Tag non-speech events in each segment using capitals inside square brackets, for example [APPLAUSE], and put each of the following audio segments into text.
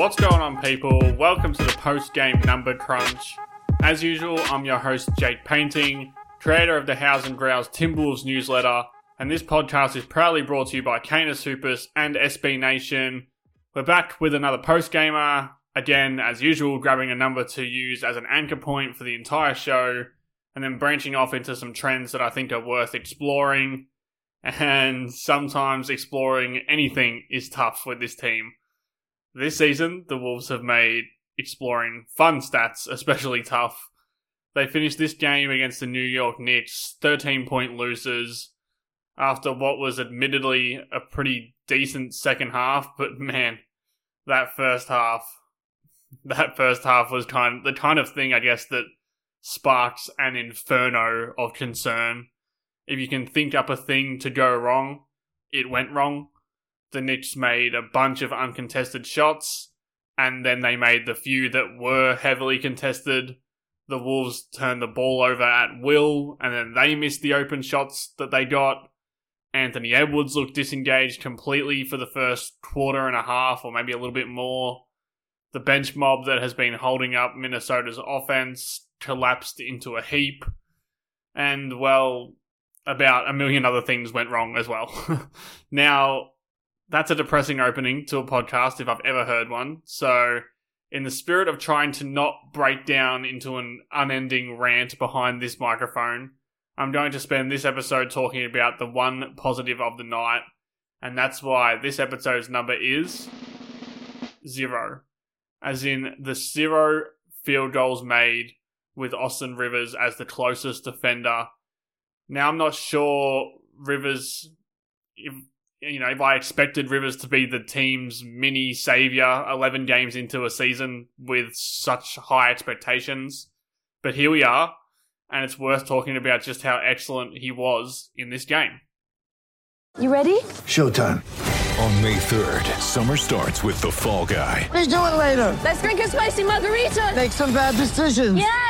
What's going on, people? Welcome to the post game number crunch. As usual, I'm your host, Jake Paynting, creator of the House and Growls Timberwolves newsletter, and this podcast is proudly brought to you by Canis Hoopus and SB Nation. We're back with another post gamer, again, as usual, grabbing a number to use as an anchor point for the entire show, and then branching off into some trends that I think are worth exploring. And sometimes exploring anything is tough with this team. This season, the Wolves have made exploring fun stats especially tough. They finished this game against the New York Knicks 13 point losers after what was admittedly a pretty decent second half, but man, that first half, [LAUGHS] that first half was kind the kind of thing I guess that sparks an inferno of concern. If you can think up a thing to go wrong, it went wrong the Knicks made a bunch of uncontested shots, and then they made the few that were heavily contested. The Wolves turned the ball over at will, and then they missed the open shots that they got. Anthony Edwards looked disengaged completely for the first quarter and a half, or maybe a little bit more. The bench mob that has been holding up Minnesota's offense collapsed into a heap. And, well, about a million other things went wrong as well. [LAUGHS] now, that's a depressing opening to a podcast if I've ever heard one. So, in the spirit of trying to not break down into an unending rant behind this microphone, I'm going to spend this episode talking about the one positive of the night, and that's why this episode's number is zero. As in the zero field goals made with Austin Rivers as the closest defender. Now, I'm not sure Rivers you know, if I expected Rivers to be the team's mini savior 11 games into a season with such high expectations. But here we are, and it's worth talking about just how excellent he was in this game. You ready? Showtime. On May 3rd, summer starts with The Fall Guy. Let's do it later. Let's drink a spicy margarita. Make some bad decisions. Yes.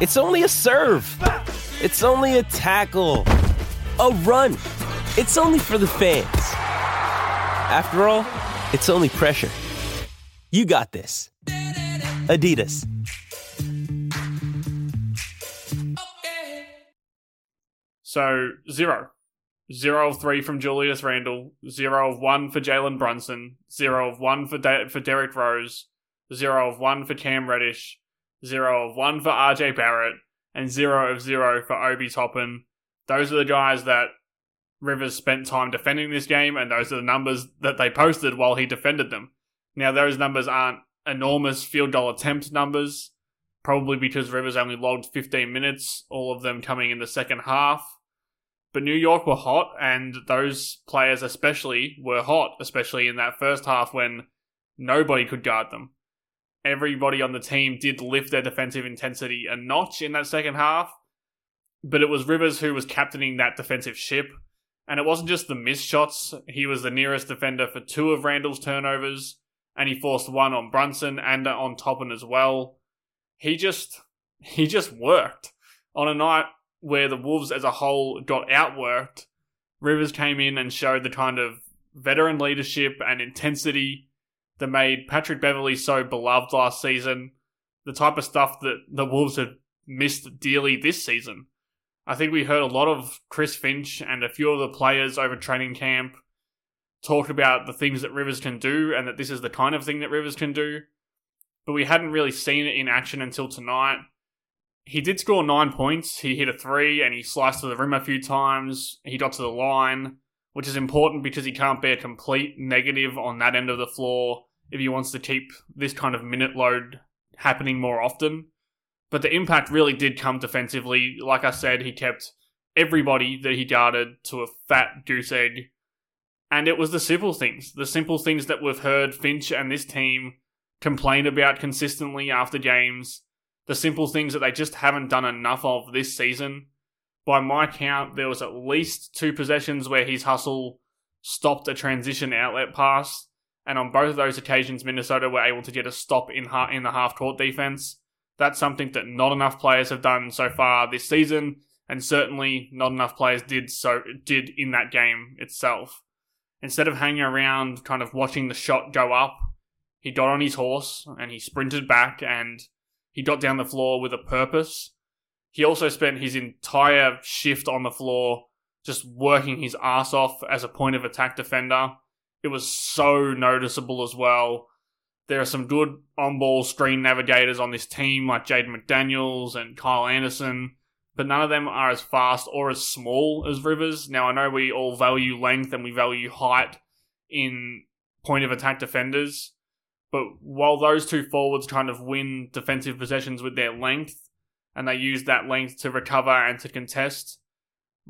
It's only a serve. It's only a tackle, a run. It's only for the fans. After all, it's only pressure. You got this. Adidas. So, zero. Zero of three from Julius Randle, zero of one for Jalen Brunson, zero of one for, De- for Derrick Rose, zero of one for Cam Reddish, zero of one for RJ Barrett, and zero of zero for Obi Toppin. Those are the guys that Rivers spent time defending this game, and those are the numbers that they posted while he defended them. Now, those numbers aren't enormous field goal attempt numbers, probably because Rivers only logged 15 minutes, all of them coming in the second half. But New York were hot, and those players especially were hot, especially in that first half when nobody could guard them. Everybody on the team did lift their defensive intensity a notch in that second half, but it was Rivers who was captaining that defensive ship. And it wasn't just the missed shots, he was the nearest defender for two of Randle's turnovers, and he forced one on Brunson and on Toppin as well. He just he just worked. On a night where the Wolves as a whole got outworked, Rivers came in and showed the kind of veteran leadership and intensity that made Patrick Beverley so beloved last season, the type of stuff that the Wolves had missed dearly this season. I think we heard a lot of Chris Finch and a few of the players over training camp talk about the things that Rivers can do and that this is the kind of thing that Rivers can do. But we hadn't really seen it in action until tonight. He did score nine points. He hit a three and he sliced to the rim a few times. He got to the line, which is important because he can't be a complete negative on that end of the floor if he wants to keep this kind of minute load happening more often. But the impact really did come defensively. Like I said, he kept everybody that he guarded to a fat goose egg. And it was the simple things, the simple things that we've heard Finch and this team complain about consistently after games, the simple things that they just haven't done enough of this season. By my count, there was at least two possessions where his hustle stopped a transition outlet pass, and on both of those occasions, Minnesota were able to get a stop in ha- in the half court defense. That's something that not enough players have done so far this season, and certainly not enough players did so did in that game itself. Instead of hanging around, kind of watching the shot go up, he got on his horse and he sprinted back and he got down the floor with a purpose. He also spent his entire shift on the floor just working his ass off as a point of attack defender. It was so noticeable as well. There are some good on ball screen navigators on this team, like Jaden McDaniels and Kyle Anderson, but none of them are as fast or as small as Rivers. Now, I know we all value length and we value height in point of attack defenders, but while those two forwards kind of win defensive possessions with their length, and they use that length to recover and to contest,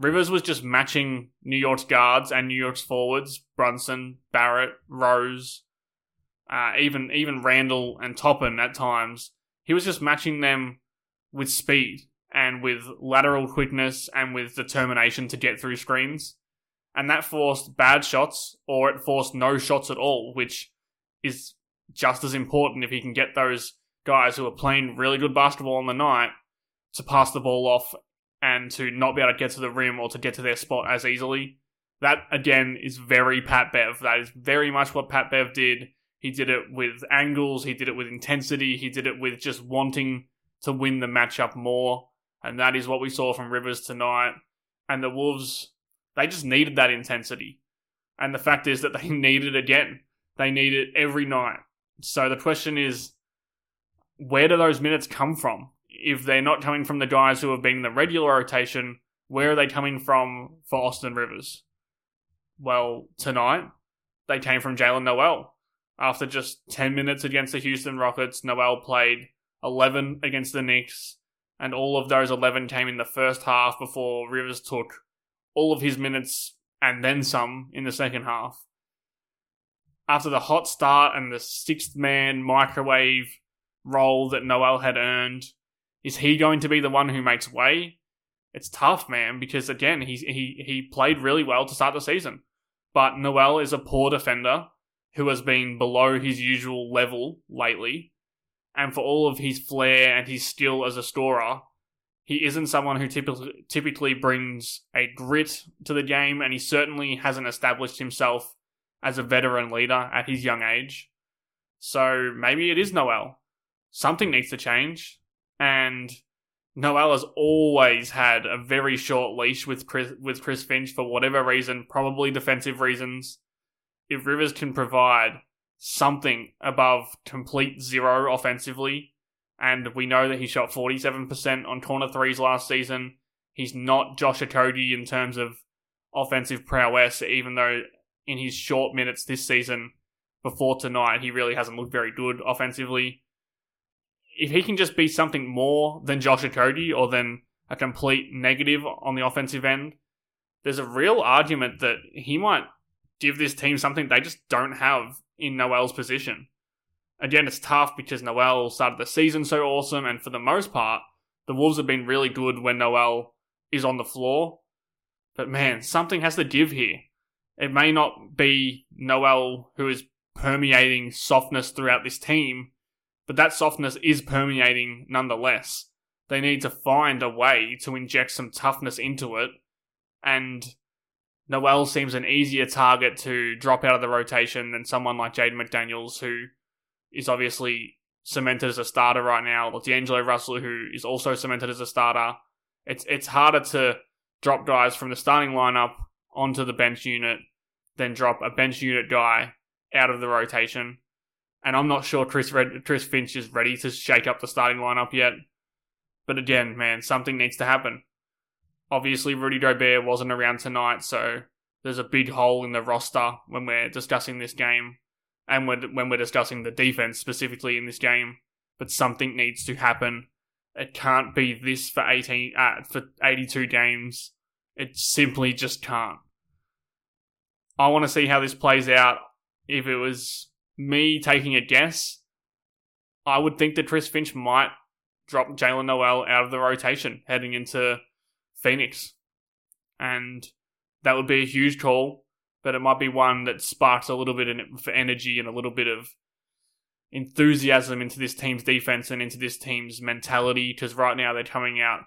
Rivers was just matching New York's guards and New York's forwards, Brunson, Barrett, Rose, uh, even even Randle and Toppin at times. He was just matching them with speed and with lateral quickness and with determination to get through screens. And that forced bad shots or it forced no shots at all, which is just as important if he can get those guys who are playing really good basketball on the night to pass the ball off and to not be able to get to the rim or to get to their spot as easily. That again is very Pat Bev. That is very much what Pat Bev did he did it with angles, he did it with intensity, he did it with just wanting to win the matchup more. And that is what we saw from Rivers tonight. And the Wolves, they just needed that intensity. And the fact is that they [LAUGHS] need it again. They need it every night. So the question is, where do those minutes come from? If they're not coming from the guys who have been in the regular rotation, where are they coming from for Austin Rivers? Well, tonight, they came from Jaylen Nowell. After just 10 minutes against the Houston Rockets, Nowell played 11 against the Knicks, and all of those 11 came in the first half before Rivers took all of his minutes and then some in the second half. After the hot start and the sixth man microwave role that Nowell had earned, is he going to be the one who makes way? It's tough, man, because again, he he he played really well to start the season, but Nowell is a poor defender who has been below his usual level lately, and for all of his flair and his skill as a scorer, he isn't someone who typically typically brings a grit to the game, and he certainly hasn't established himself as a veteran leader at his young age. So maybe it is Nowell. Something needs to change, and Nowell has always had a very short leash with Chris, with Chris Finch for whatever reason, probably defensive reasons if Rivers can provide something above complete zero offensively, and we know that he shot 47% on corner threes last season, he's not Josh Okogie in terms of offensive prowess, even though in his short minutes this season before tonight, he really hasn't looked very good offensively. If he can just be something more than Josh Okogie or than a complete negative on the offensive end, there's a real argument that he might give this team something they just don't have in Nowell's position. Again, it's tough because Nowell started the season so awesome, and for the most part, the Wolves have been really good when Nowell is on the floor. But man, something has to give here. It may not be Nowell who is permeating softness throughout this team, but that softness is permeating nonetheless. They need to find a way to inject some toughness into it, and Nowell seems an easier target to drop out of the rotation than someone like Jaden McDaniels, who is obviously cemented as a starter right now, or D'Angelo Russell, who is also cemented as a starter. It's it's harder to drop guys from the starting lineup onto the bench unit than drop a bench unit guy out of the rotation. And I'm not sure Chris Red- Chris Finch is ready to shake up the starting lineup yet. But again, man, something needs to happen. Obviously, Rudy Gobert wasn't around tonight, so there's a big hole in the roster when we're discussing this game, and when we're discussing the defense specifically in this game. But something needs to happen. It can't be this for 18 uh, for 82 games. It simply just can't. I want to see how this plays out. If it was me taking a guess, I would think that Chris Finch might drop Jaylen Nowell out of the rotation heading into Phoenix. And that would be a huge call, but it might be one that sparks a little bit of energy and a little bit of enthusiasm into this team's defense and into this team's mentality because right now they're coming out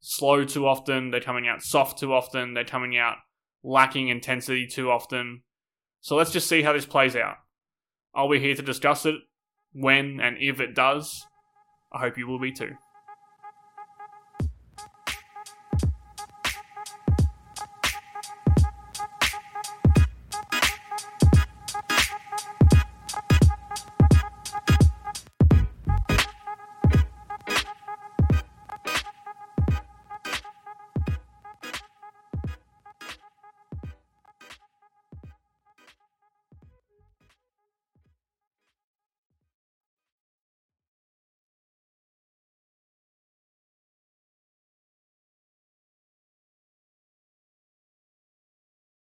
slow too often, they're coming out soft too often, they're coming out lacking intensity too often. So let's just see how this plays out. I'll be here to discuss it when and if it does. I hope you will be too.